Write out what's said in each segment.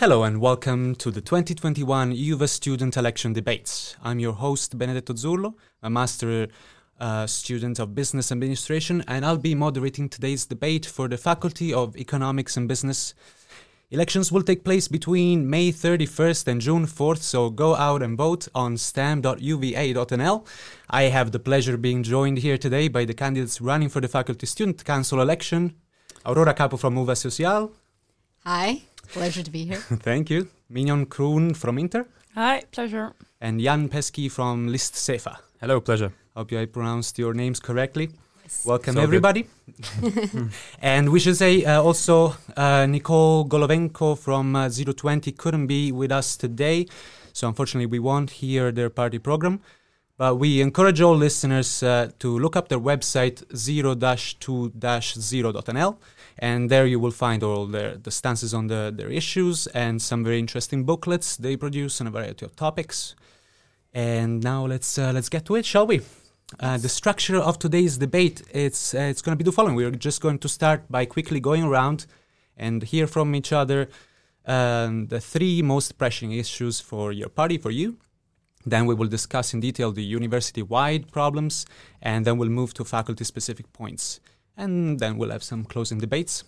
Hello and welcome to the 2021 UVA Student Election Debates. I'm your host, Benedetto Zurlo, a master uh, student of business administration, and I'll be moderating today's debate for the Faculty of Economics and Business. Elections will take place between May 31st and June 4th, so go out and vote on stem.uva.nl. I have the pleasure of being joined here today by the candidates running for the Faculty Student Council election Aurora Capo from UVA Social. Hi. Pleasure to be here. Thank you. Mignon Kroon from Inter. Hi, pleasure. And Jan Pesky from List SEFA. Hello, pleasure. Hope I pronounced your names correctly. Yes. Welcome, So everybody. and we should say uh, also uh, Nicole Golovenko from uh, 020 couldn't be with us today. So unfortunately, we won't hear their party program. But we encourage all listeners uh, to look up their website 0-2-0.nl and there you will find all their the stances on the, their issues and some very interesting booklets they produce on a variety of topics. And now let's uh, let's get to it, shall we? Uh, the structure of today's debate it's uh, it's going to be the following. We're just going to start by quickly going around and hear from each other um, the three most pressing issues for your party, for you. Then we will discuss in detail the university-wide problems, and then we'll move to faculty-specific points and then we'll have some closing debates.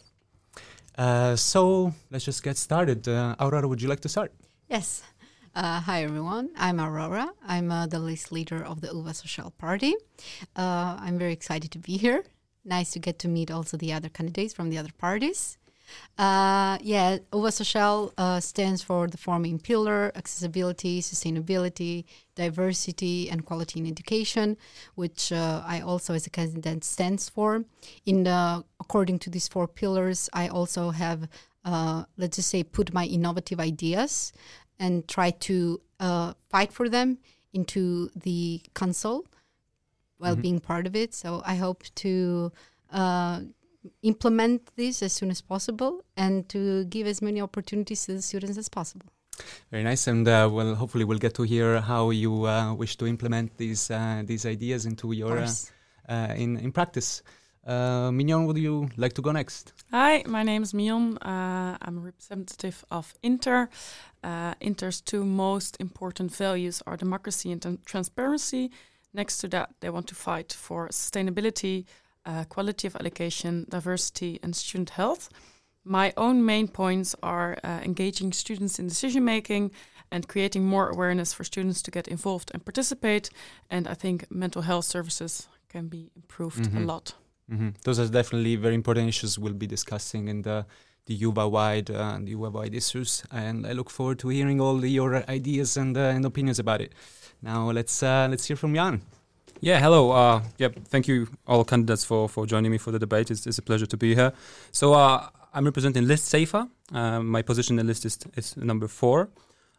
Uh, so let's just get started. Uh, Aurora, would you like to start? Yes. Uh, hi, everyone. I'm Aurora. I'm uh, the list leader of the UVA Social Party. Uh, I'm very excited to be here. Nice to get to meet also the other candidates from the other parties. Uh, yeah, UVA Social uh, stands for the forming pillar, accessibility, sustainability, diversity, and quality in education, which uh, I also, as a candidate, stands for. In the, according to these four pillars, I also have, uh, let's just say, put my innovative ideas and try to uh, fight for them into the council while Mhm. being part of it. So I hope to uh, implement this as soon as possible and to give as many opportunities to the students as possible. Very nice, and uh, well, hopefully we'll get to hear how you uh, wish to implement these uh, these ideas into your uh, uh, in in practice. Uh, Mignon, would you like to go next? Hi, my name is Mignon. Uh, I'm a representative of Inter. Uh, Inter's two most important values are democracy and tran- transparency. Next to that, they want to fight for sustainability, uh, quality of education, diversity, and student health. My own main points are uh, engaging students in decision making and creating more awareness for students to get involved and participate. And I think mental health services can be improved Mhm. a lot. hmm Those are definitely very important issues we'll be discussing in the the UVA-wide uh, the UVA-wide issues, and I look forward to hearing all the, your ideas and uh, and opinions about it. Now let's uh, let's hear from Jan. Yeah, hello. Uh, yep, thank you all candidates for, for joining me for the debate. It's, it's a pleasure to be here. So uh, I'm representing List SEFA. Um, my position in the list is, is number four.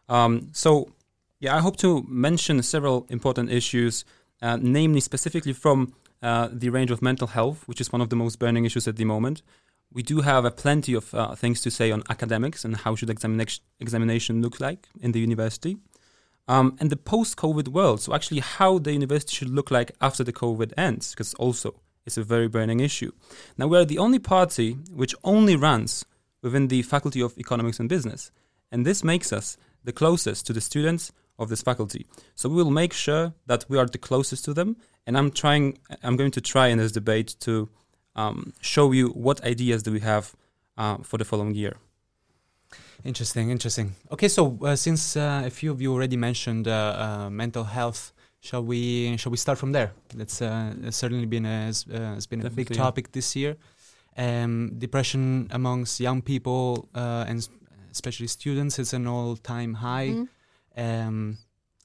Um, so yeah, I hope to mention several important issues, uh, namely specifically from uh, the range of mental health, which is one of the most burning issues at the moment. We do have uh, plenty of uh, things to say on academics and how should examination examination look like in the university um, and the post-COVID world. So actually, how the university should look like after the COVID ends, because also it's a very burning issue. Now we are the only party which only runs within the Faculty of Economics and Business, and this makes us the closest to the students of this faculty. So we will make sure that we are the closest to them. And I'm trying. I'm going to try in this debate to um, show you what ideas do we have uh, for the following year. Interesting, interesting. Okay, so uh, since uh, a few of you already mentioned uh, uh, mental health, shall we shall we start from there? That's uh, it's certainly been a, has, uh, has been a big Definitely, yeah. topic this year. Um, depression amongst young people uh, and especially students is an all-time high. Mhm. Um,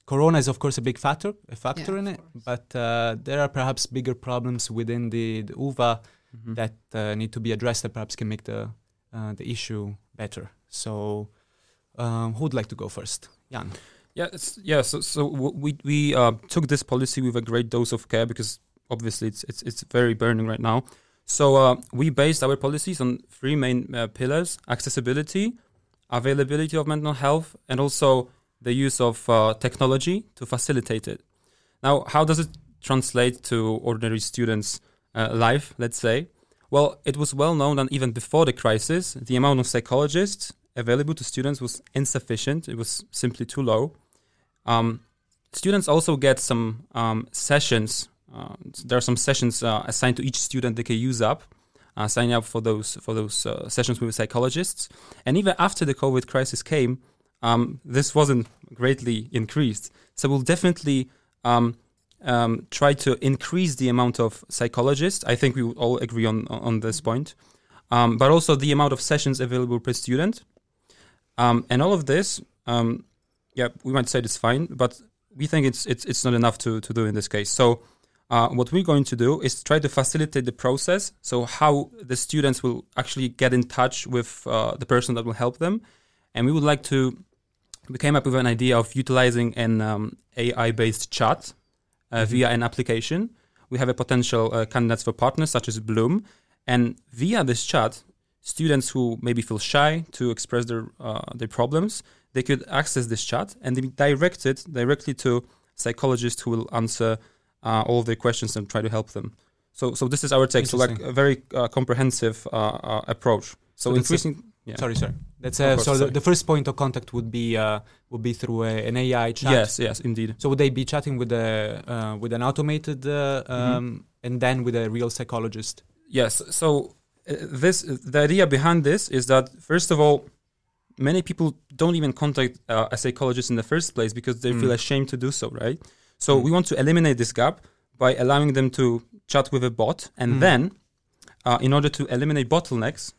corona is of course a big factor, a factor Yeah, in it, course. but uh, there are perhaps bigger problems within the, the UVA Mhm. that uh, need to be addressed that perhaps can make the uh, the issue better. So, um, who would like to go first? Jan. Yeah, yeah. So, so we we uh, took this policy with a great dose of care because obviously it's it's it's very burning right now. So uh, we based our policies on three main uh, pillars: accessibility, availability of mental health, and also the use of uh, technology to facilitate it. Now, how does it translate to ordinary students' uh, life? Let's say. Well, it was well known that even before the crisis, the amount of psychologists available to students was insufficient. It was simply too low. Um, students also get some um, sessions. Uh, there are some sessions uh, assigned to each student they can use up, uh, signing up for those for those uh, sessions with psychologists. And even after the COVID crisis came, um, this wasn't greatly increased. So we'll definitely um, um, try to increase the amount of psychologists. I think we would all agree on on this point, um, but also the amount of sessions available per student, um, and all of this. Um, yeah, we might say it's fine, but we think it's it's it's not enough to to do in this case. So. Uh, what we're going to do is try to facilitate the process. So how the students will actually get in touch with uh, the person that will help them, and we would like to. We came up with an idea of utilizing an um, AI-based chat uh, Mm-hmm. via an application. We have a potential uh, candidates for partners such as Bloom, and via this chat, students who maybe feel shy to express their uh, their problems, they could access this chat and be directed directly to psychologists who will answer uh, all their questions and try to help them. So, so this is our take. So, like a very uh, comprehensive uh, uh, approach. So, So that's a- increasing. yeah. Sorry, sorry. That's Of uh, course, so the, sorry. the first point of contact would be uh, would be through a, an AI chat. Yes, yes, indeed. So would they be chatting with a uh, with an automated uh, Mm-hmm. um, and then with a real psychologist? Yes. So this the idea behind this is that first of all, many people don't even contact uh, a psychologist in the first place because they feel Mm. ashamed to do so, right? So Mm. we want to eliminate this gap by allowing them to chat with a bot, and Mm. then, uh, in order to eliminate bottlenecks,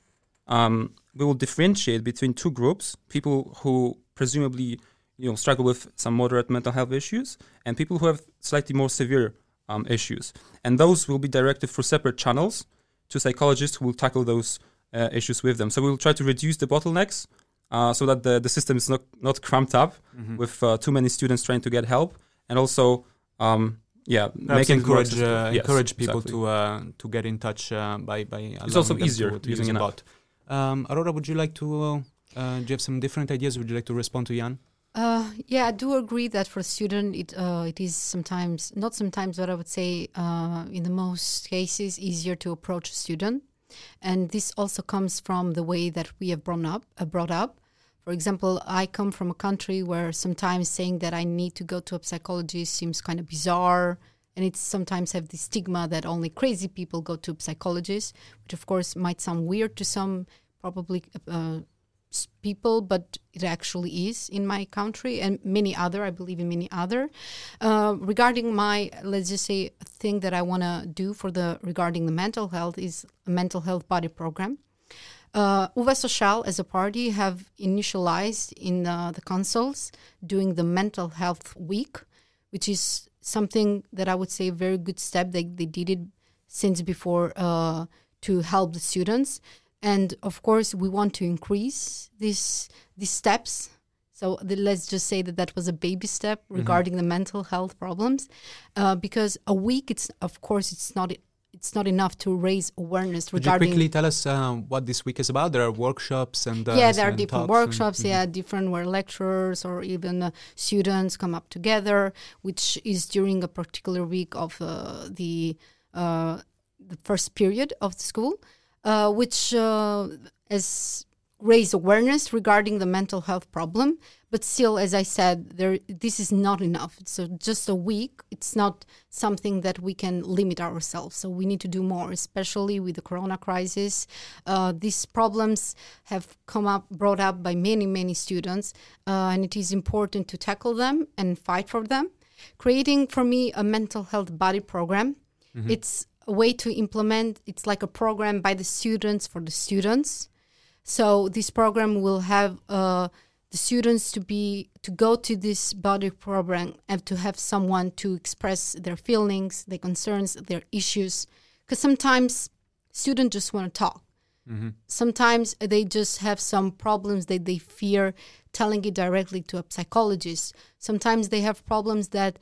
um, we will differentiate between two groups: people who presumably you know struggle with some moderate mental health issues, and people who have slightly more severe um, issues. And those will be directed through separate channels to psychologists who will tackle those uh, issues with them. So we'll try to reduce the bottlenecks uh, so that the, the system is not, not cramped up Mm-hmm. with uh, too many students trying to get help, and also, um, yeah, Perhaps encourage uh, Yes, encourage people exactly. to uh, to get in touch uh, by by. It's also easier to, to using a bot. Um, Aurora, would you like to? Do you have some different ideas? Would you like to respond to Jan? Uh, yeah, I do agree that for a student, it uh, it is sometimes not sometimes, but I would say uh, in the most cases easier to approach a student, and this also comes from the way that we have brought up. Uh, brought up. For example, I come from a country where sometimes saying that I need to go to a psychologist seems kind of bizarre, and it sometimes have the stigma that only crazy people go to psychologists, which of course might sound weird to some probably uh, people, but it actually is in my country and many other, I believe in many other. Uh, regarding my, let's just say, thing that I want to do for the regarding the mental health is a mental health body program. Uh, Uva Social as a party have initialized in uh, the consoles doing the mental health week, which is something that I would say a very good step. They, they did it since before uh, to help the students. And of course, we want to increase these these steps. So the, let's just say that that was a baby step regarding the mental health problems, uh, because a week, it's of course it's not it's not enough to raise awareness Could you quickly tell us um, what this week is about? There are workshops and uh, yeah, there are different talks and- workshops. Mhm. Yeah, different where lecturers or even uh, students come up together, which is during a particular week of uh, the uh, the first period of the school, uh, which uh, has raised awareness regarding the mental health problem. But still, as I said, there this is not enough. So just a week, it's not something that we can limit ourselves. So we need to do more, especially with the Corona crisis. Uh, these problems have come up, brought up by many, many students, uh, and it is important to tackle them and fight for them. Creating for me a mental health body program. It's a way to implement. It's like a program by the students for the students. So this program will have uh, the students to be to go to this body program and to have someone to express their feelings, their concerns, their issues. Because sometimes students just want to talk. Sometimes they just have some problems that they fear telling it directly to a psychologist. Sometimes they have problems that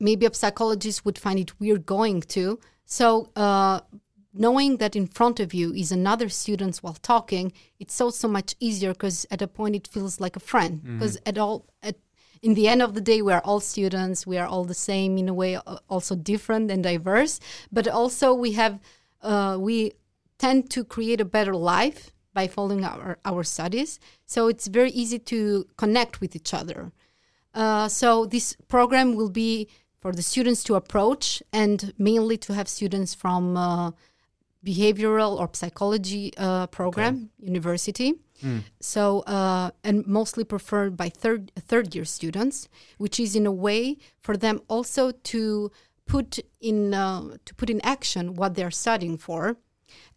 maybe a psychologist would find it weird going to. So, uh, knowing that in front of you is another student while talking, it's so so much easier because at a point it feels like a friend. Because at all, at in the end of the day, we are all students. We are all the same in a way, uh, also different and diverse. But also we have uh, we tend to create a better life by following our, our studies. So it's very easy to connect with each other. Uh, so this program will be for the students to approach and mainly to have students from uh, behavioral or psychology uh, program university. So uh, and mostly preferred by third third year students, which is in a way for them also to put in uh, to put in action what they're studying for,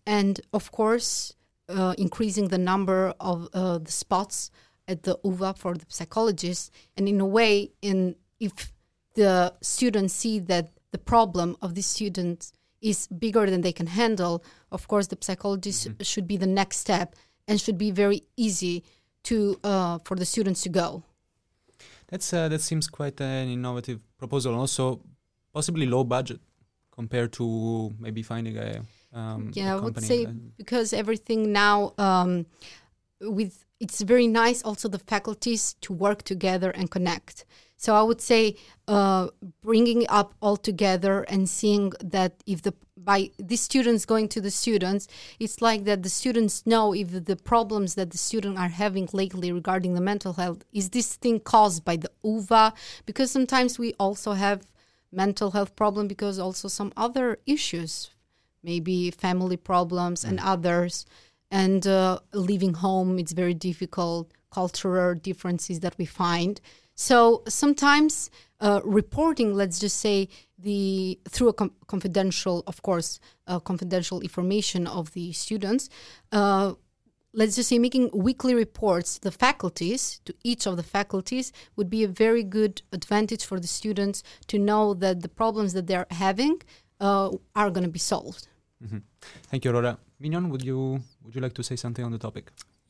and of course uh, increasing the number of uh, the spots at the UVA for the psychologists, and in a way, in if the students see that the problem of the students is bigger than they can handle, of course, the psychologist should be the next step and should be very easy to uh, for the students to go. That's uh, that seems quite an innovative proposal. Also, possibly low budget compared to maybe finding a um, yeah, a I would say because everything now um, with it's very nice also the faculties to work together and connect. So I would say uh, bringing up all together and seeing that if the by the students going to the students, it's like that the students know if the problems that the students are having lately regarding the mental health is this thing caused by the UVA because sometimes we also have mental health problem because also some other issues maybe family problems and others. And uh, leaving home it's very difficult. Cultural differences that we find so sometimes uh, reporting let's just say the through a com- confidential of course uh, confidential information of the students uh, let's just say making weekly reports to the faculties to each of the faculties would be a very good advantage for the students to know that the problems that they're having uh, are going to be solved Mhm. Thank you, Aurora. Mignon, would you would you like to say something on the topic?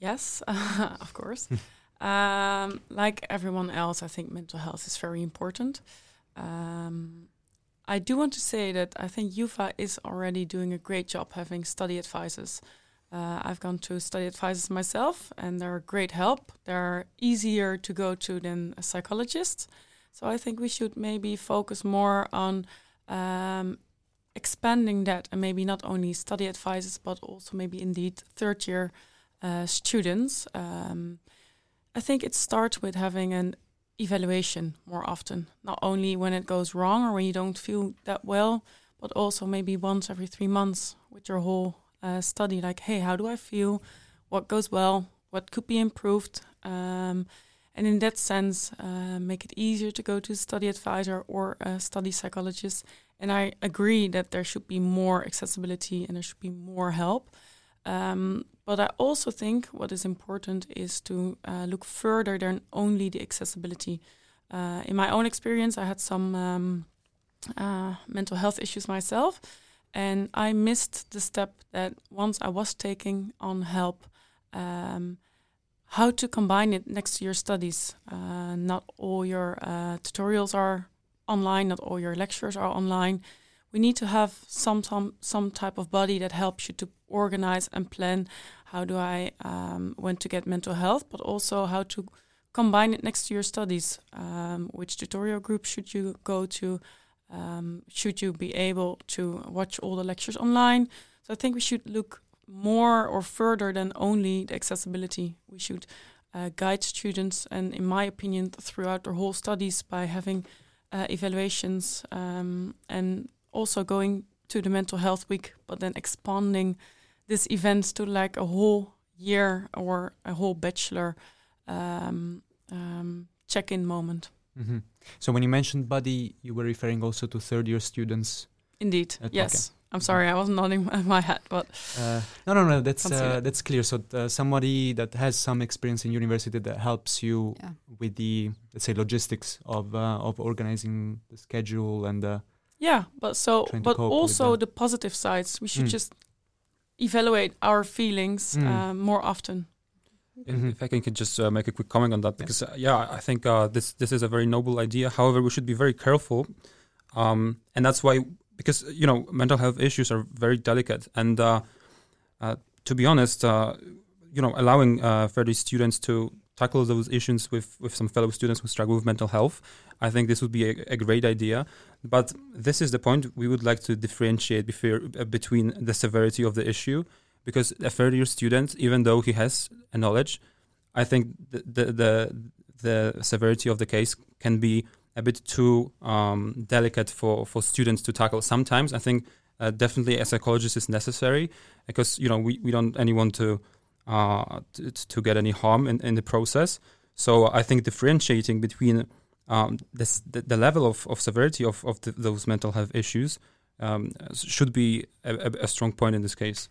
Yes, of course. um, like everyone else, I think mental health is very important. Um, I do want to say that I think UVA is already doing a great job having study advisors. Uh, I've gone to study advisors myself, and they're a great help. They're easier to go to than a psychologist. So I think we should maybe focus more on um, expanding that, and maybe not only study advisors, but also maybe indeed third year uh, students. Um, I think it starts with having an evaluation more often, not only when it goes wrong or when you don't feel that well, but also maybe once every three months with your whole uh, study. Like, hey, how do I feel? What goes well? What could be improved? Um, and in that sense, uh, make it easier to go to a study advisor or a study psychologist. And I agree that there should be more accessibility and there should be more help. Um, but I also think what is important is to uh, look further than only the accessibility. Uh, in my own experience, I had some um, uh, mental health issues myself, and I missed the step that once I was taking on help, um, how to combine it next to your studies. Uh, not all your uh, tutorials are online, not all your lectures are online we need to have some some some type of body that helps you to organize and plan how do I um, when to get mental health, but also how to combine it next to your studies. Um, which tutorial group should you go to? Um, should you be able to watch all the lectures online? So I think we should look more or further than only the accessibility. We should uh, guide students, and in my opinion, throughout their whole studies by having uh, evaluations um, and also going to the mental health week, but then expanding this event to like a whole year or a whole bachelor um, um, check-in moment. hmm So when you mentioned buddy, you were referring also to third year students. Indeed, Okay. yes. I'm sorry, I was nodding my head, but Uh, no, no, no. That's uh, that's clear. So uh, somebody that has some experience in university that helps you Yeah. with the let's say logistics of uh, of organizing the schedule and uh, yeah, but so, but also the positive sides. We should Mm. just evaluate our feelings Mm. uh, more often. If, Mhm. if I can could just uh, make a quick comment on that, because uh, yeah, I think uh, this this is a very noble idea. However, we should be very careful, um, and that's why because you know mental health issues are very delicate, and uh, uh, to be honest, uh, you know, allowing uh, further students to tackle those issues with with some fellow students who struggle with mental health, I think this would be a, a great idea. But this is the point we would like to differentiate before, uh, between the severity of the issue because a third year student, even though he has a knowledge, I think the the the, the severity of the case can be a bit too um, delicate for, for students to tackle. Sometimes I think uh, definitely a psychologist is necessary because you know we, we don't anyone to, to to get any harm in, in the process. So I think differentiating between um, this, the, the level of, of severity of, of the, those mental health issues um, should be a, a, a, strong point in this case.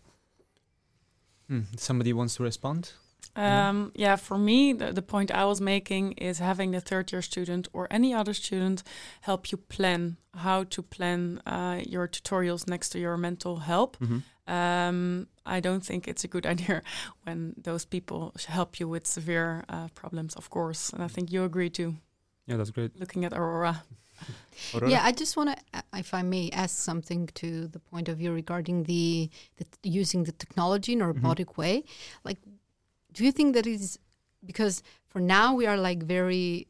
Hmm. Somebody wants to respond? Um, yeah, for me, the, the point I was making is having the third year student or any other student help you plan how to plan uh, your tutorials next to your mental help. Mm -hmm. um, I don't think it's a good idea when those people help you with severe uh, problems, of course. And I think you agree too. Yeah, that's great. Looking at Aurora. Aurora? Yeah, I just want to, uh, if I may, ask something to the point of view regarding the, the using the technology in a mm-hmm. robotic mm -hmm. way. Like, do you think that is because for now we are like very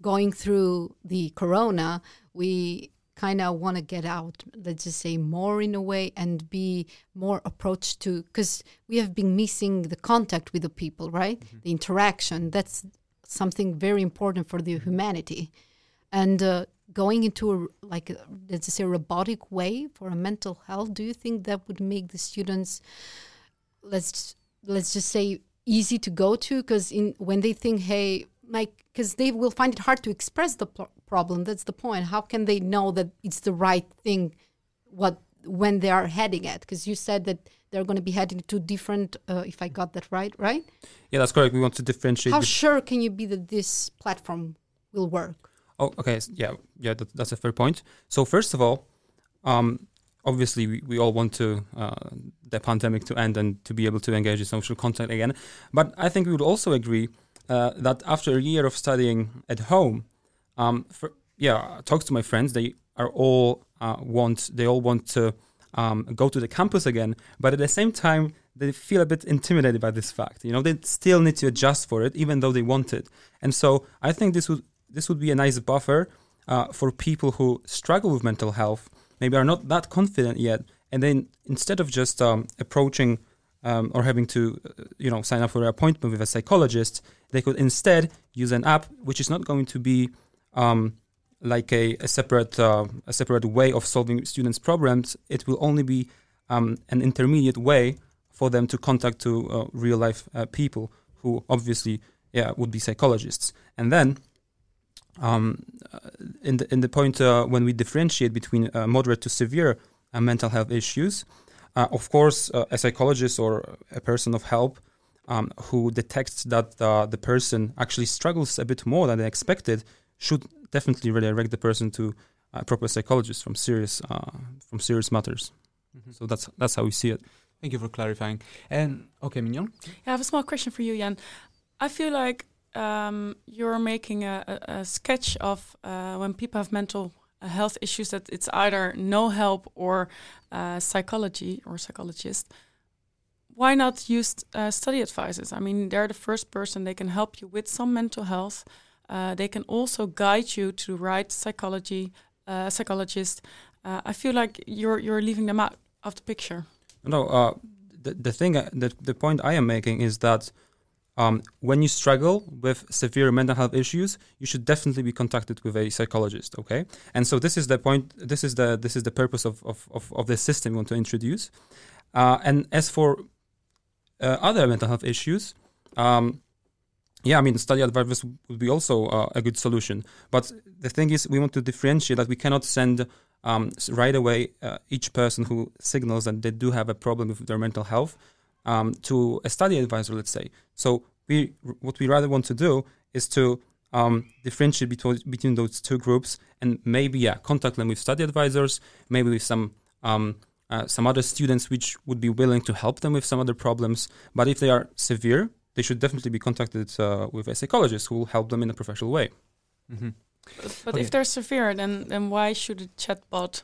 going through the corona we kind of want to get out let's just say more in a way and be more approached to because we have been missing the contact with the people right mm-hmm. the interaction that's something very important for the humanity and uh, going into a like a, let's just say robotic way for a mental health do you think that would make the students let's let's just say easy to go to because in when they think hey like because they will find it hard to express the problem that's the point. How can they know that it's the right thing what when they are heading at? Because you said that they're going to be heading to different uh, if i got that right right? Yeah that's correct. We want to differentiate how sure can you be that this platform will work? Oh okay. Yeah. Yeah that, that's a fair point. So first of all um, obviously we, we all want to uh, the pandemic to end and to be able to engage in social contact again. But I think we would also agree uh, that after a year of studying at home, um, for, yeah, talk to my friends. They are all uh, want they all want to um, go to the campus again, but at the same time they feel a bit intimidated by this fact. You know, they still need to adjust for it, even though they want it. And so I think this would this would be a nice buffer uh, for people who struggle with mental health maybe are not that confident yet, and then instead of just um, approaching um, or having to, uh, you know, sign up for an appointment with a psychologist, they could instead use an app which is not going to be um, like a, a separate uh, a separate way of solving students' problems. It will only be um, an intermediate way for them to contact to uh, real life uh, people who obviously, yeah, would be psychologists, and then um, uh, in the in the point uh, when we differentiate between uh, moderate to severe uh, mental health issues, uh, of course, uh, a psychologist or a person of help um, who detects that the person actually struggles a bit more than they expected should definitely redirect the person to a proper psychologist from serious from serious matters. Mm-hmm. So that's that's how we see it. Thank you for clarifying. And okay, Mignon. Yeah, I have a small question for you, Jan. I feel like um, you're making a, a, a sketch of uh, when people have mental uh, health issues that it's either no help or uh, psychology or psychologist. Why not use uh, study advisors? I mean, they're the first person they can help you with some mental health. Uh, they can also guide you to the right psychology uh, psychologist. I feel like you're you're leaving them out of the picture. No, the the thing the the point I am making is that um, when you struggle with severe mental health issues, you should definitely be contacted with a psychologist. Okay, and so this is the point. This is the this is the purpose of of of, of this system we want to introduce. Uh, and as for uh, other mental health issues, um, yeah, I mean, study advisors would be also uh, a good solution. But the thing is, we want to differentiate that we cannot send um, right away uh, each person who signals that they do have a problem with their mental health um, to a study advisor, let's say. So we what we rather want to do is to um, differentiate between between those two groups and maybe yeah contact them with study advisors, maybe with some um, uh, some other students which would be willing to help them with some other problems. But if they are severe, they should definitely be contacted uh, with a psychologist who will help them in a professional way. Mm-hmm. But, but okay. if they're severe, then then why should a chatbot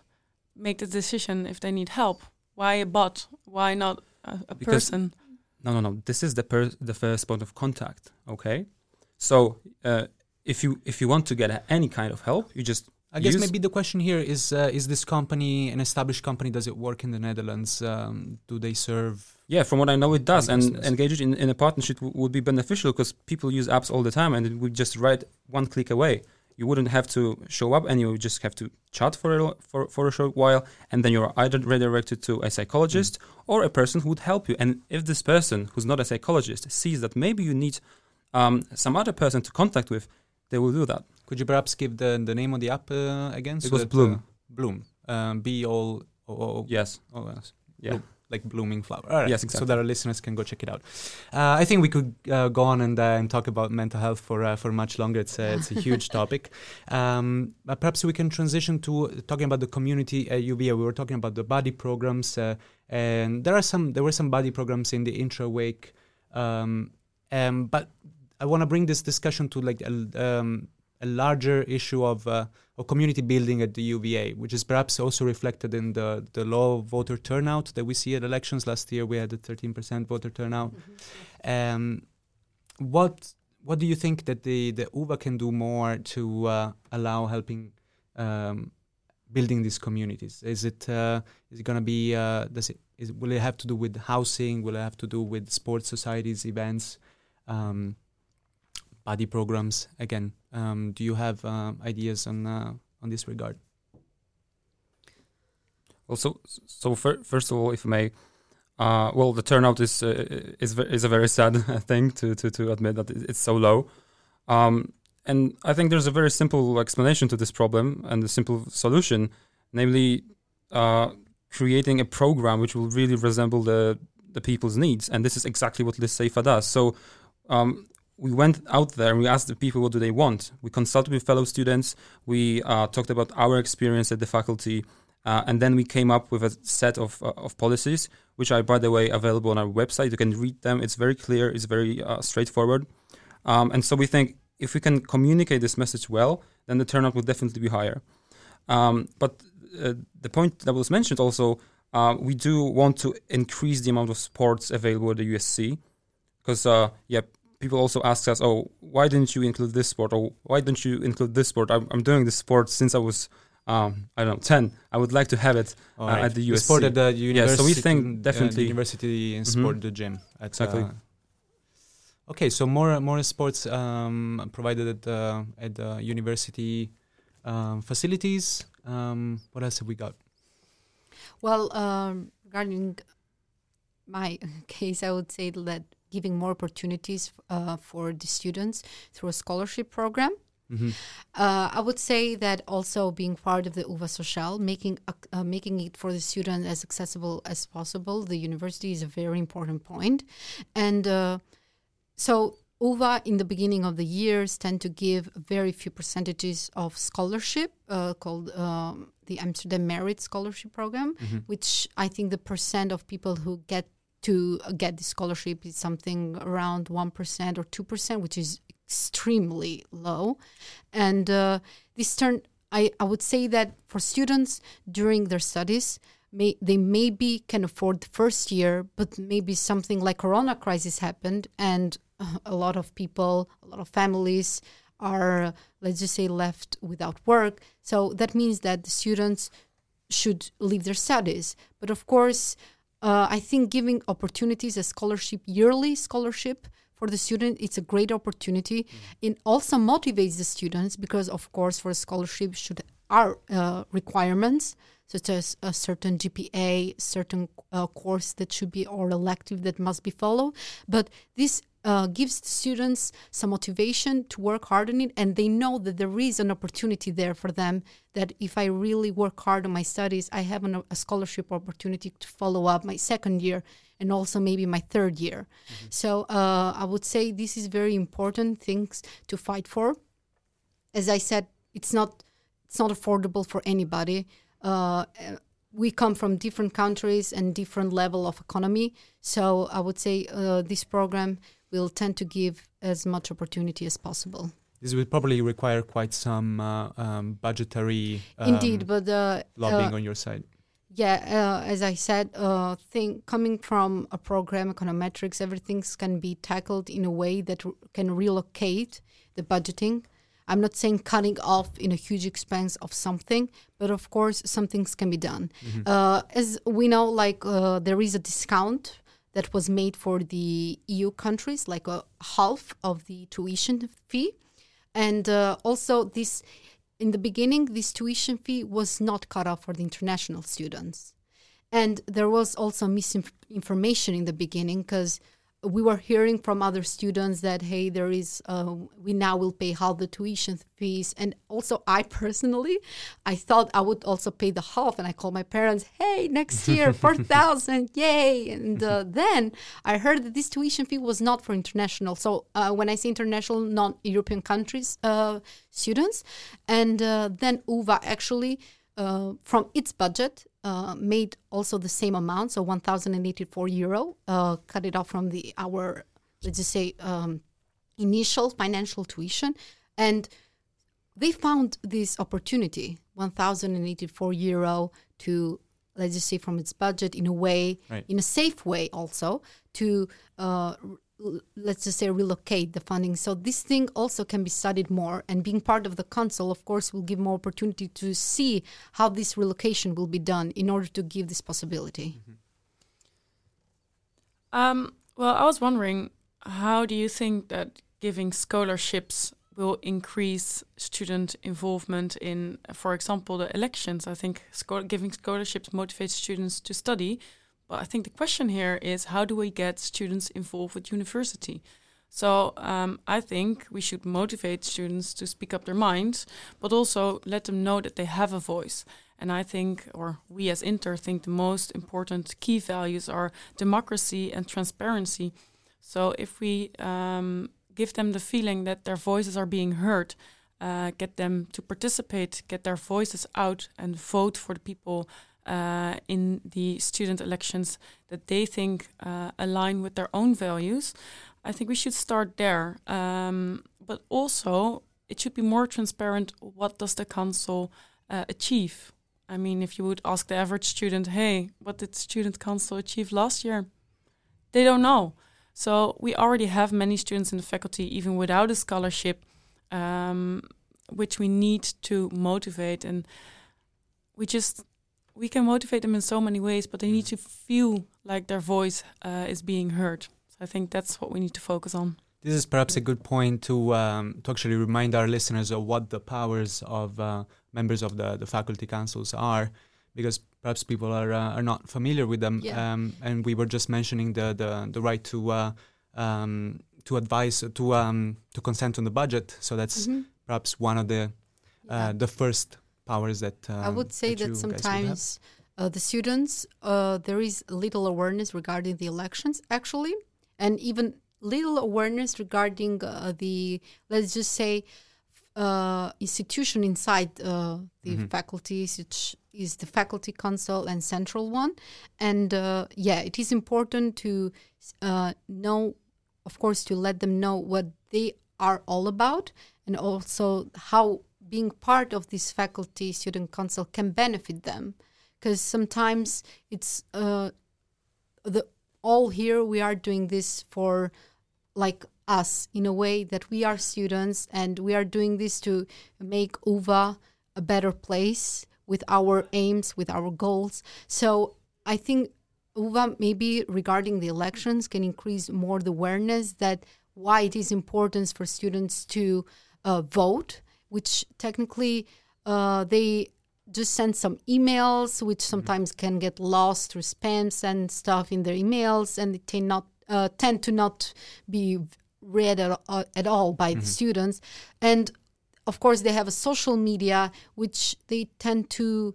make the decision if they need help? Why a bot? Why not a, a person. No, no, no. This is the per- the first point of contact. Okay, so uh, if you if you want to get any kind of help, you just. I guess maybe the question here is: uh, Is this company an established company? Does it work in the Netherlands? Um, do they serve Yeah, from what I know, it does, and engaging in, in a partnership w- would be beneficial because people use apps all the time, and it would just right one click away. You wouldn't have to show up, and you would just have to chat for a, for for a short while, and then you're either redirected to a psychologist or a person who would help you. And if this person, who's not a psychologist, sees that maybe you need um, some other person to contact with, they will do that. Could you perhaps give the the name of the app uh, again? It was that, Bloom. Uh, Bloom. Um, B all Yes. o s. Yeah. Bloom, like blooming flower. All right. Yes, So that our listeners can go check it out. Uh, I think we could uh, go on and uh, and talk about mental health for uh, for much longer. It's uh, it's a huge topic. Um, but perhaps we can transition to talking about the community at UVA. We were talking about the body programs, uh, and there are some there were some body programs in the intra wake. Um, um, but I want to bring this discussion to like um, a larger issue of uh, of community building at the UVA, which is perhaps also reflected in the the low voter turnout that we see at elections. Last year we had a 13% voter turnout. Um, what what do you think that the the UVA can do more to uh, allow helping um, building these communities? Is it uh, is it going to be uh, does it is, will it have to do with housing? Will it have to do with sports societies, events, um, body programs? Again, um, do you have uh, ideas on uh, on this regard? Also, so fir- first of all, if I may, uh, well, the turnout is uh, is is a very sad thing to to to admit that it's so low, um, and I think there's a very simple explanation to this problem and a simple solution, namely, uh, creating a program which will really resemble the the people's needs, and this is exactly what List SEFA does. So. Um, we went out there and we asked the people what do they want. We consulted with fellow students. We uh, talked about our experience at the faculty, uh, and then we came up with a set of, uh, of policies, which are, by the way, available on our website. You can read them. It's very clear, it's very uh, straightforward. Um, and so we think if we can communicate this message well, then the turnout will definitely be higher. Um, but uh, the point that was mentioned also, uh, we do want to increase the amount of sports available at the USC. Because, uh, yeah, people also ask us, oh, why didn't you include this sport? Or why don't you include this sport? I'm, I'm doing this sport since I was um, I don't know, 10. I would like to have it All uh, at the USC. sport at the university. so we think uh, definitely- university in Mhm. sport the gym. At, Exactly. uh, okay, so more more sports um, provided at the at the university um, facilities. Um, what else have we got? Well, um, regarding my case, I would say that giving more opportunities uh, for the students through a scholarship program. Mm-hmm. Uh, I would say that also being part of the UVA Social, making ac- uh, making it for the student as accessible as possible, the university is a very important point. And uh, so UVA in the beginning of the years tend to give very few percentages of scholarship uh, called um, the Amsterdam Merit Scholarship Program, Mm-hmm. which I think the percent of people who get to get the scholarship is something around 1% or 2%, which is extremely low. And uh, this turn, I, I would say that for students during their studies, may, they maybe can afford the first year, but maybe something like Corona crisis happened, and a lot of people, a lot of families are, let's just say, left without work. So that means that the students should leave their studies. But of course, uh, I think giving opportunities, a scholarship, yearly scholarship for the student, it's a great opportunity. It also motivates the students because, of course, for a scholarship should are uh, requirements such as a certain GPA, certain uh, course that should be or elective that must be followed. But this uh, gives the students some motivation to work hard on it, and they know that there is an opportunity there for them. That if I really work hard on my studies, I have an, a scholarship opportunity to follow up my second year and also maybe my third year. So uh, I would say this is very important things to fight for. As I said, it's not it's not affordable for anybody. Uh, we come from different countries and different level of economy. So I would say uh, this program will tend to give as much opportunity as possible. This will probably require quite some uh, um, budgetary um, Indeed, but uh, lobbying uh, on your side. yeah, uh, as I said, uh, thing coming from a program econometrics, everything can be tackled in a way that r- can relocate the budgeting. I'm not saying cutting off in a huge expense of something, but of course, some things can be done. Uh, as we know, like uh, there is a discount that was made for the EU countries, like a half of the tuition fee. And uh, also, this in the beginning, this tuition fee was not cut off for the international students. And there was also misinformation in the beginning because we were hearing from other students that hey there is uh, we now will pay half the tuition fees. And also i personally i thought i would also pay the half. And i called my parents hey next year 4000 yay. And uh, then i heard that this tuition fee was not for international. So uh, when i say international non-european countries uh, students. And uh, then uva actually uh, from its budget uh, made also the same amount, so 1,084 euro, uh, cut it off from the our let's just say um, initial financial tuition, and they found this opportunity 1,084 euro to let's just say from its budget in a way, right. in a safe way also to uh, let's just say relocate the funding. So this thing also can be studied more and being part of the council of course will give more opportunity to see how this relocation will be done in order to give this possibility. Mm-hmm. um, well i was wondering how do you think that giving scholarships will increase student involvement in for example the elections? I think giving scholarships motivates students to study but I think the question here is how do we get students involved with university? So um, I think we should motivate students to speak up their minds, but also let them know that they have a voice. And I think, or we as Inter think, the most important key values are democracy and transparency. So if we um, give them the feeling that their voices are being heard, uh, get them to participate, get their voices out, and vote for the people uh, in the student elections that they think uh, align with their own values, I think we should start there. Um, but also, it should be more transparent. What does the council uh, achieve? I mean, if you would ask the average student, "Hey, what did student council achieve last year?" They don't know. So we already have many students in the faculty, even without a scholarship, um, which we need to motivate. And we just we can motivate them in so many ways, but they need to feel like their voice uh, is being heard. So I think that's what we need to focus on. This is perhaps a good point to um, to actually remind our listeners of what the powers of uh, members of the, the faculty councils are, because perhaps people are uh, are not familiar with them. Yeah. Um, and we were just mentioning the the, the right to uh, um, to advise to um, to consent on the budget. So that's mm-hmm. perhaps one of the uh, yeah. the first powers that um, I would say that, that sometimes uh, the students uh, there is little awareness regarding the elections actually, and even little awareness regarding uh, the let's just say uh, institution inside uh, the mm-hmm. faculties, which is the faculty council and central one, and uh, yeah, it is important to know, of course, to let them know what they are all about and also how being part of this faculty student council can benefit them. Because sometimes it's uh, the all here we are doing this for like us in a way that we are students and we are doing this to make uva a better place with our aims with our goals. So i think uva maybe regarding the elections can increase more the awareness that why it is important for students to uh, vote which technically uh, they just send some emails, which mm-hmm. sometimes mm-hmm. can get lost through spams and stuff in their emails, and they tend not uh, tend to not be read at, uh, at all by mm-hmm. the students. And of course, they have a social media which they tend to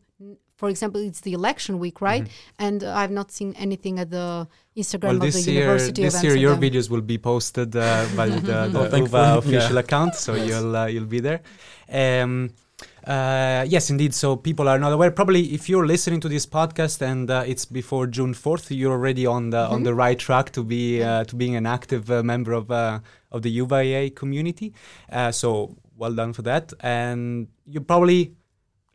for example, it's the election week, right? Mm-hmm. And I've not seen anything at the Instagram well, of the year, University this of year, your videos will be posted uh, by the, the oh, UVA official yeah. account, so yes. you'll uh, you'll be there. Um, uh, yes, indeed. So people are not aware. Probably, if you're listening to this podcast and uh, it's before June fourth, you're already on the mm-hmm. on the right track to be uh, to being an active uh, member of uh, of the UVA community. Uh, so well done for that. And you probably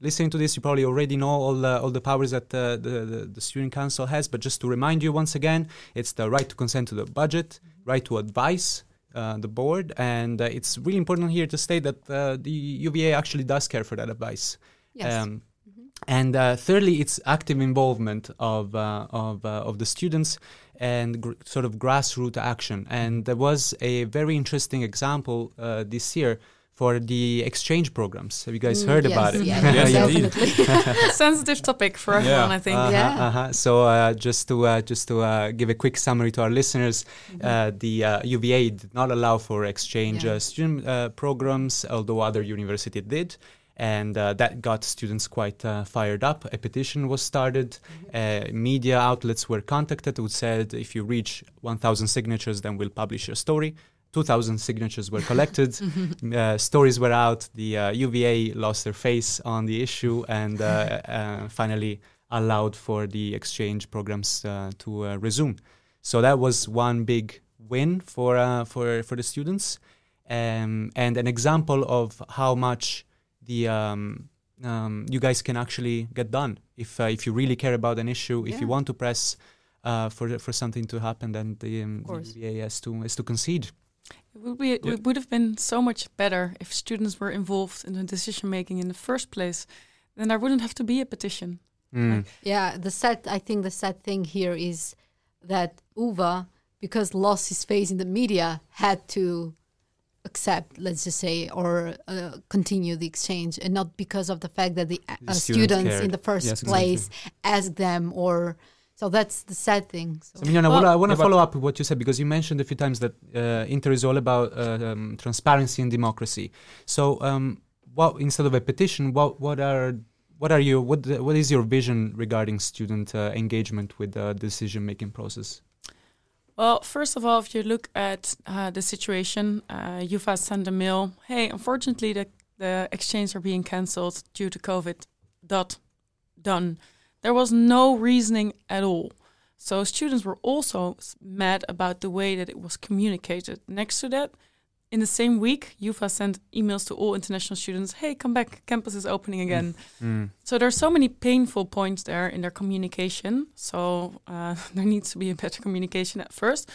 listening to this, you probably already know all the, all the powers that uh, the, the, the student council has. But just to remind you once again, it's the right to consent to the budget, right to advise uh, the board, and uh, it's really important here to state that uh, the UVA actually does care for that advice. Yes. Um, mm-hmm. and uh, thirdly, it's active involvement of uh, of of the students and gr- sort of grassroots action. And there was a very interesting example uh, this year for the exchange programs. Have you guys Mm, heard yes, about it? Yes, yes, indeed. definitely. Sensitive topic for everyone, I think. Uh-huh, Yeah. uh-huh. So uh, just to uh, just to uh, give a quick summary to our listeners, uh, the uh, UVA did not allow for exchange Yeah. uh, student uh, programs, although other university did. And uh, that got students quite uh, fired up. A petition was started. Uh, media outlets were contacted who said, if you reach 1,000 signatures, then we'll publish your story. 2,000 signatures were collected. uh, stories were out. The uh, UVA lost their face on the issue and uh, uh, finally allowed for the exchange programs uh, to uh, resume. So that was one big win for uh, for for the students, um, and an example of how much the um, um, you guys can actually get done if uh, if you really care about an issue. If you want to press uh, for for something to happen, then the, um, the. UVA has to has to concede. It would, be, it would have been so much better if students were involved in the decision making in the first place. Then there wouldn't have to be a petition. Mm. Yeah, the sad. I think the sad thing here is that UVA, because lost his face in the media, had to accept, let's just say, or uh, continue the exchange, and not because of the fact that the, uh, The students students in the first Yes, exactly. place asked them, or so that's the sad thing. So. So, Milan, I Well, wanna- I want to yeah, follow up with what you said because you mentioned a few times that uh, Inter is all about uh, um, transparency and democracy. So, um, what instead of a petition, what what are what are you what what is your vision regarding student uh, engagement with the decision making process? Well, first of all, if you look at uh, the situation, uh, UVA sent a mail. Hey, unfortunately, the the exchanges are being cancelled due to COVID. Dot done. There was no reasoning at all. So students were also mad about the way that it was communicated. Next to that, in the same week, UVA sent emails to all international students. Hey, come back! Campus is opening again. Mm. So there's so many painful points there in their communication. So uh, there needs to be a better communication at first.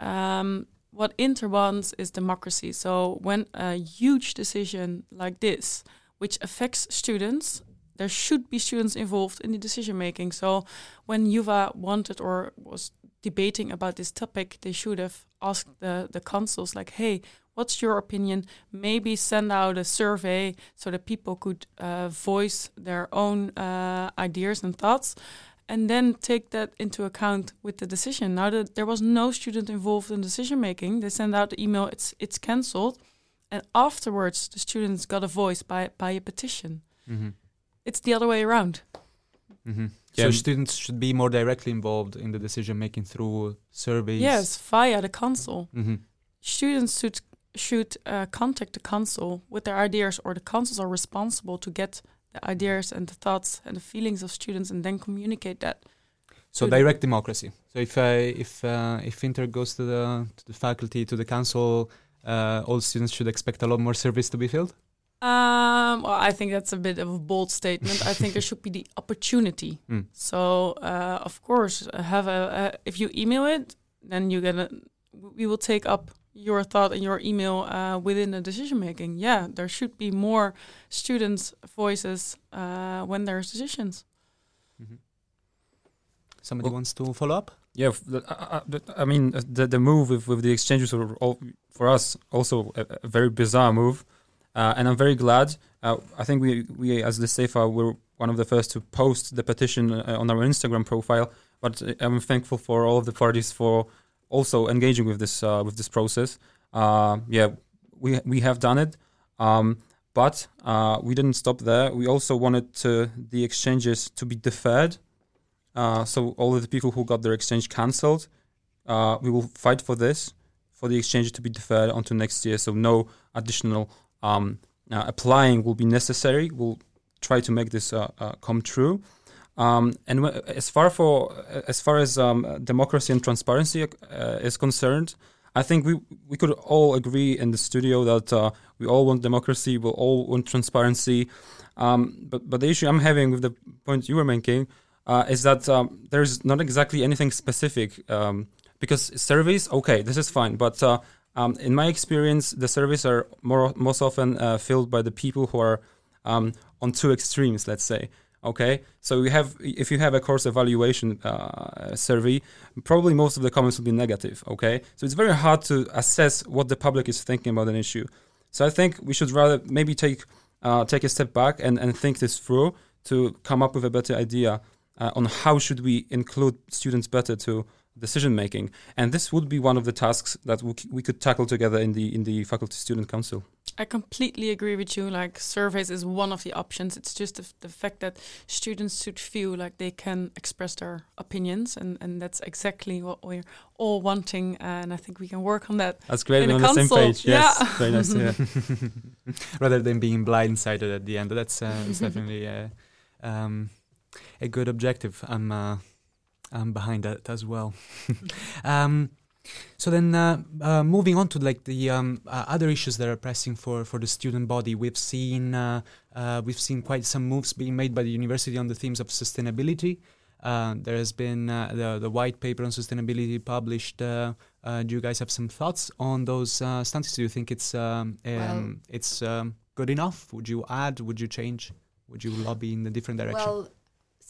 Um, what Inter wants is democracy. So when a huge decision like this, which affects students, there should be students involved in the decision making. So when UVA wanted or was debating about this topic, they should have asked the, the councils like, hey, what's your opinion? Maybe send out a survey so that people could uh, voice their own uh, ideas and thoughts, and then take that into account with the decision. Now that there was no student involved in decision making, they send out the email, it's it's cancelled, and afterwards the students got a voice by by a petition. hmm It's the other way around. hmm Yeah. So students should be more directly involved in the decision making through surveys. Yes, via the council. hmm Students should should uh, contact the council with their ideas, or the councils are responsible to get the ideas and the thoughts and the feelings of students, and then communicate that. So to the- direct democracy. So if uh, if uh, if Inter goes to the to the faculty to the council, uh, all students should expect a lot more surveys to be filled. Um, well, I think that's a bit of a bold statement. I think there should be the opportunity. Mm. So, uh, of course, uh, have a uh, if you email it, then you gonna we will take up your thought and your email uh, within the decision making. Yeah, there should be more students' voices uh, when there's decisions. Somebody Well- wants to follow up? Yeah, f- the- I, I- the- I mean uh, the the move with, with the exchanges were all, for us also a, a very bizarre move, uh, and I'm very glad. Uh, I think we we as the SEFA were one of the first to post the petition uh, on our Instagram profile, but I'm thankful for all of the parties for also engaging with this uh, with this process. Uh, yeah, we we have done it, um, but uh, we didn't stop there. We also wanted to, the exchanges to be deferred. So all of the people who got their exchange cancelled, we will fight for this, for the exchange to be deferred onto next year. So no additional um, uh, applying will be necessary. We'll try to make this uh, uh, come true. Um, and w- as far for as far as um, democracy and transparency uh, is concerned, I think we we could all agree in the studio that uh, we all want democracy, we all want transparency. Um, but but the issue I'm having with the point you were making uh, is that um, there's not exactly anything specific um, because surveys, okay, this is fine, but uh, um, in my experience, the surveys are more most often uh, filled by the people who are um, on two extremes, let's say. Okay, so you have if you have a course evaluation uh, survey, probably most of the comments will be negative. Okay, so it's very hard to assess what the public is thinking about an issue. So I think we should rather maybe take uh, take a step back and, and think this through to come up with a better idea uh, on how should we include students better to decision making. And this would be one of the tasks that we, we could tackle together in the in the faculty student council. I completely agree with you. Like surveys is one of the options. It's just the, the, fact that students should feel like they can express their opinions, and, and that's exactly what we're all wanting. And I think we can work on that. That's great. We're on the same page. Yes, yeah. very nice. Yeah. Rather than being blindsided at the end, that's, uh, definitely uh, um, a good objective. I'm uh, I'm behind that as well. um, so then, uh, uh, moving on to like the um, uh, other issues that are pressing for, for the student body, we've seen uh, uh, we've seen quite some moves being made by the university on the themes of sustainability. Uh, there has been the the white paper on sustainability published. do you guys have some thoughts on those stances? Do you think it's um, well, um, it's um, good enough? Would you add? Would you change? Would you lobby in a different direction? Well,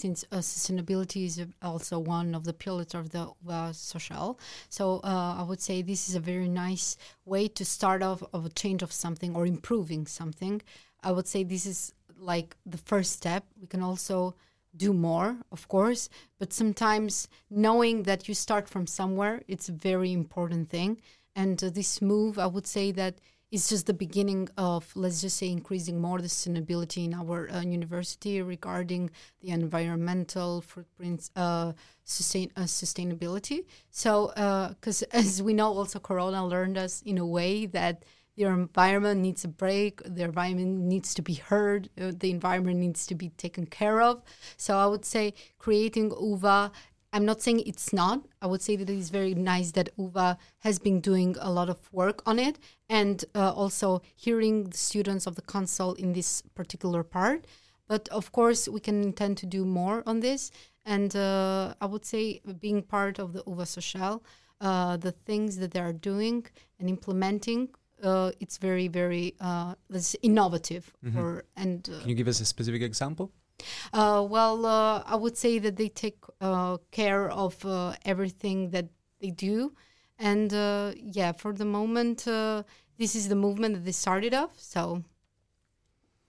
since uh, sustainability is also one of the pillars of the uh, social. So uh, I would say this is a very nice way to start off of a change of something or improving something. I would say this is like the first step. We can also do more, of course, but sometimes knowing that you start from somewhere, it's a very important thing. And uh, this move, I would say that it's just the beginning of let's just say increasing more the sustainability in our uh, university regarding the environmental footprints uh, sustain uh, sustainability. So because uh, as we know also corona learned us in a way that the environment needs a break the environment needs to be heard uh, the environment needs to be taken care of. So i would say creating uva I'm not saying it's not. I would say that it is very nice that UVA has been doing a lot of work on it and uh, also hearing the students of the council in this particular part. But of course, we can intend to do more on this. And uh, I would say, being part of the UVA Social, uh, the things that they are doing and implementing, uh, it's very, very uh, innovative. Mm-hmm. For, and uh, Can you give us a specific example? Uh, well, uh, I would say that they take uh, care of uh, everything that they do. And uh, yeah, for the moment, uh, this is the movement that they started off. So,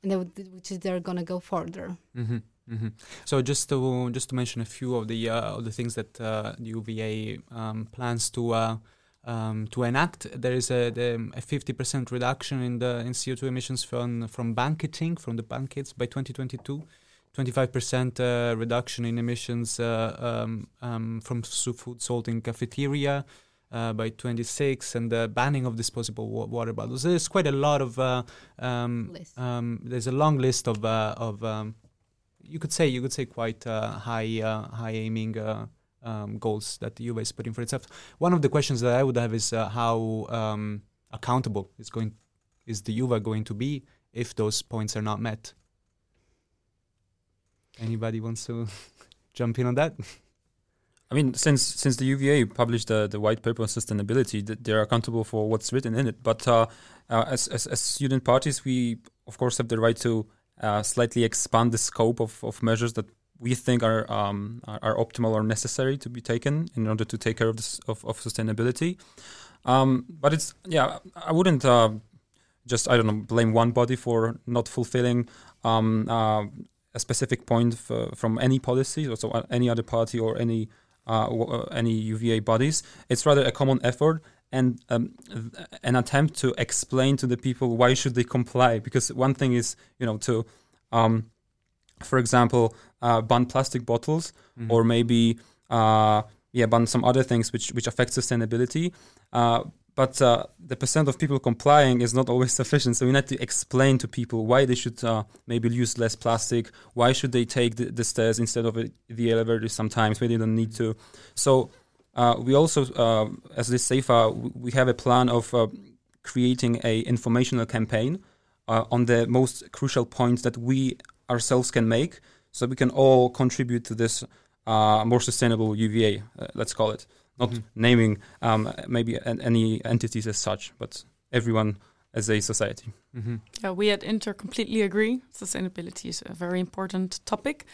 and they, which is they're going to go further. Mm-hmm. Mm-hmm. So just to just to mention a few of the of the things that the UVA um, plans to um, to enact, there is a, a 50% reduction in the in CO2 emissions from from banqueting from the banquets by 2022. 25% uh, reduction in emissions uh, um, um, from food sold in cafeteria uh, by 26 and the banning of disposable wa- water bottles. There's quite a lot of um, um, there's a long list of of um, you could say you could say quite high high aiming um, goals that the UVA is putting for itself. One of the questions that I would have is uh, how um, accountable is going is the UVA going to be if those points are not met? Anybody wants to jump in on that? I mean, since since the UVA published the, the white paper on sustainability, they're accountable for what's written in it. But uh, uh, as, as, as student parties, we of course have the right to uh, slightly expand the scope of, of measures that we think are, um, are, are optimal or necessary to be taken in order to take care of this of, of sustainability. Um, but it's yeah, I wouldn't uh, just I don't know blame one body for not fulfilling um, uh, a specific point from any policy, or so uh, any other party or any uh, uh any UVA bodies. It's rather a common effort and um, an attempt to explain to the people why should they comply. Because one thing is, you know, to, um, for example, uh, ban plastic bottles, mm-hmm. or maybe uh, yeah, ban some other things which which affect sustainability. Uh, but uh, the percent of people complying is not always sufficient. So we need to explain to people why they should uh, maybe use less plastic. Why should they take the, the stairs instead of the elevator sometimes when they don't need to? So uh, we also, uh, as this SEFA, we have a plan of uh, creating a informational campaign uh, on the most crucial points that we ourselves can make, so we can all contribute to this more sustainable UVA. let's call it not mm-hmm. naming um, maybe any entities as such, but everyone as a society. Mm-hmm. Yeah, we at Inter completely agree. Sustainability is a very important topic,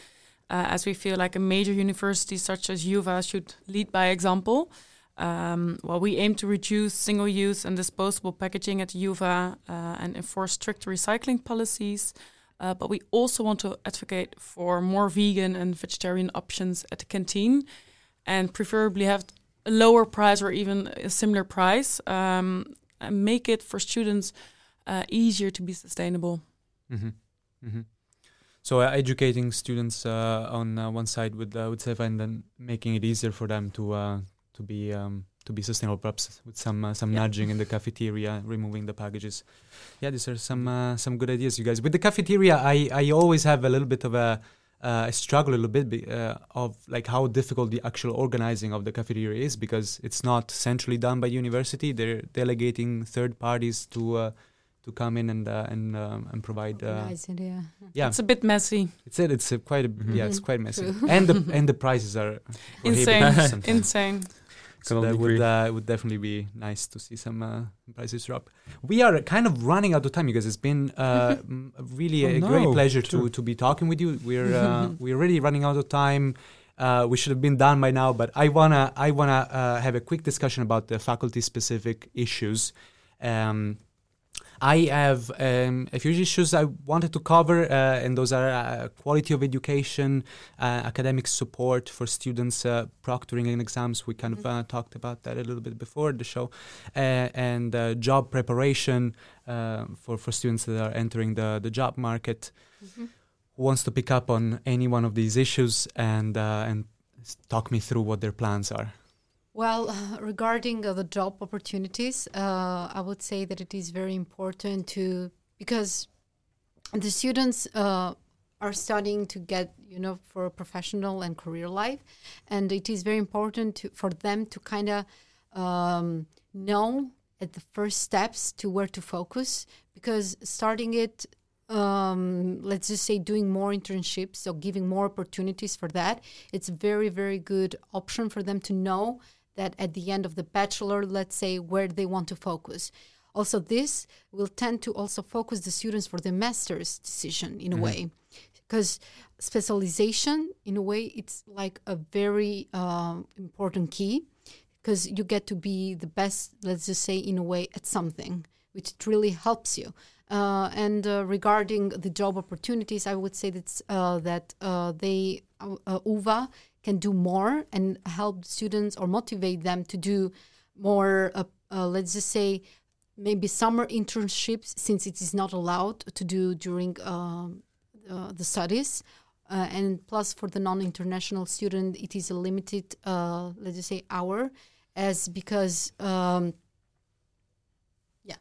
uh, as we feel like a major university such as UVA should lead by example. Um, well, we aim to reduce single-use and disposable packaging at UVA uh, and enforce strict recycling policies. Uh, but we also want to advocate for more vegan and vegetarian options at the canteen, and preferably have a lower price or even a similar price, um, and make it for students uh, easier to be sustainable. Mm-hmm. Mm-hmm. So uh, educating students uh, on uh, one side with uh, with SEFA and then making it easier for them to uh, to be um, to be sustainable, perhaps with some uh, some Yeah. nudging in the cafeteria, removing the packages. Yeah, these are some uh, some good ideas, you guys. With the cafeteria, I I always have a little bit of a uh, I struggle a little bit be, uh, of like how difficult the actual organizing of the cafeteria is because it's not centrally done by university. They're delegating third parties to uh, to come in and uh, and um, and provide. Uh, Organize it, yeah. yeah, It's a bit messy, it's it. It's a quite a, Mhm. yeah. It's Mhm. quite messy, and the and the prices are insane, insane. So that would uh, would definitely be nice to see some uh, prices drop. We are kind of running out of time, you guys. It's been uh, m- really Oh, a great no. pleasure to to be talking with you. We're uh, we're really running out of time. Uh, we should have been done by now, but I wanna I wanna uh, have a quick discussion about the faculty specific issues. Um, I have um, a few issues I wanted to cover, uh, and those are uh, quality of education, uh, academic support for students uh, proctoring in exams. We kind of uh, talked about that a little bit before the show, uh, and uh, job preparation uh, for for students that are entering the the job market. Mhm. Who wants to pick up on any one of these issues and uh, and talk me through what their plans are? Well, regarding uh, the job opportunities, uh, I would say that it is very important to because the students uh, are studying to get you know for a professional and career life, and it is very important to, for them to kind of um, know at the first steps to where to focus. Because starting it um, let's just say doing more internships so giving more opportunities for that it's a very very good option for them to know that at the end of the bachelor let's say where they want to focus. Also this will tend to also focus the students for the master's decision in a way. Because specialization in a way it's like a very uh, important key because you get to be the best let's just say in a way at something which really helps you. Uh, and uh, regarding the job opportunities i would say that's, uh, that uh, they uh, uh, uva can do more and help students or motivate them to do more uh, uh, let's just say maybe summer internships since it is not allowed to do during um, uh, the studies. Uh, and plus for the non-international student it is a limited uh, let's just say hour as because um, yeah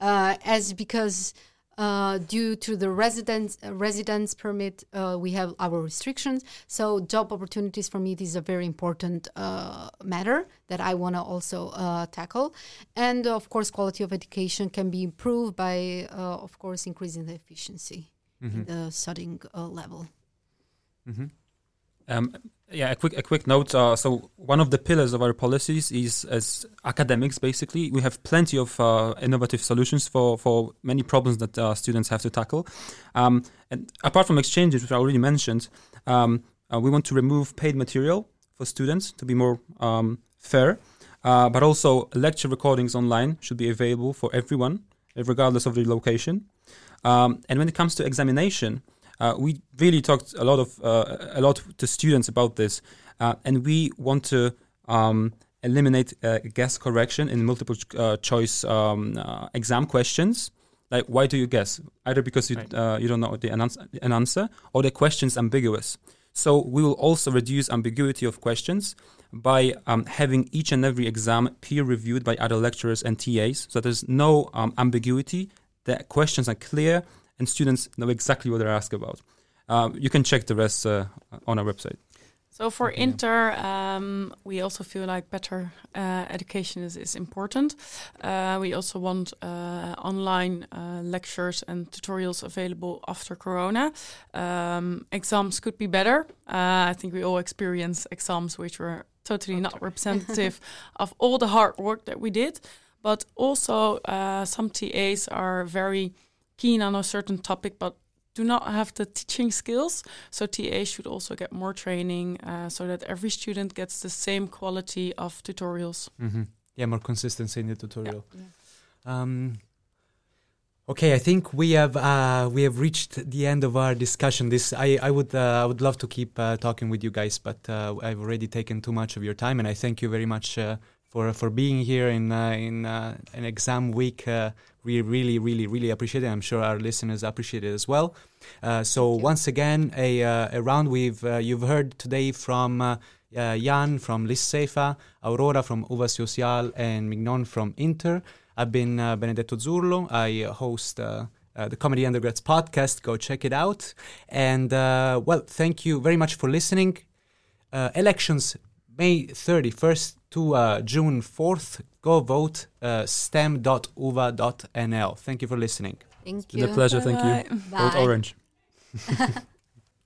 uh, as because uh, due to the residence uh, residence permit uh, we have our restrictions. So job opportunities for me is a very important uh, matter that i want to also uh, tackle. And of course quality of education can be improved by uh, of course increasing the efficiency in the studying uh, level. Mm-hmm. Um, yeah, a quick a quick note. Uh, so one of the pillars of our policies is as academics. Basically, we have plenty of uh, innovative solutions for for many problems that uh, students have to tackle. Um, and apart from exchanges, which I already mentioned, um, uh, we want to remove paid material for students to be more um, fair. Uh, but also, lecture recordings online should be available for everyone, regardless of the location. Um, and when it comes to examination, uh, we really talked a lot of uh, a lot to students about this, uh, and we want to um, eliminate uh, guess correction in multiple ch- uh, choice um, uh, exam questions. Like, why do you guess? Either because you Right. uh, you don't know the an, an answer, or the question's ambiguous. So we will also reduce ambiguity of questions by um, having each and every exam peer reviewed by other lecturers and TAs, so there's no um, ambiguity. The questions are clear and students know exactly what they're asked about. Um, you can check the rest uh, on our website. So for Okay. Inter, um, we also feel like better uh, education is, is important. Uh, we also want uh, online uh, lectures and tutorials available after Corona. Um, exams could be better. Uh, I think we all experience exams which were totally not representative of all the hard work that we did. But also, uh, some TAs are very keen on a certain topic, but do not have the teaching skills. So TA should also get more training uh, so that every student gets the same quality of tutorials. Mm-hmm. Yeah, more consistency in the tutorial. Um, okay, I think we have uh, we have reached the end of our discussion. This I I would uh, I would love to keep uh, talking with you guys, but uh, I've already taken too much of your time, and I thank you very much uh, for for being here in uh, in an exam week. we really really really appreciate it. I'm sure our listeners appreciate it as well. so once again, a a round we've you've heard today from. Uh, Jan from List SEFA, Aurora from Uva Social, and Mignon from Inter. I've been uh, Benedetto Zurlo. I host uh, uh, the Comedy Undergrads podcast. Go check it out. And uh, well, thank you very much for listening. Uh, elections May 31st to uh, June 4th. Go vote uh, stem.uva.nl. Thank you for listening. Thank you. It's been a pleasure. Bye thank you. Vote orange.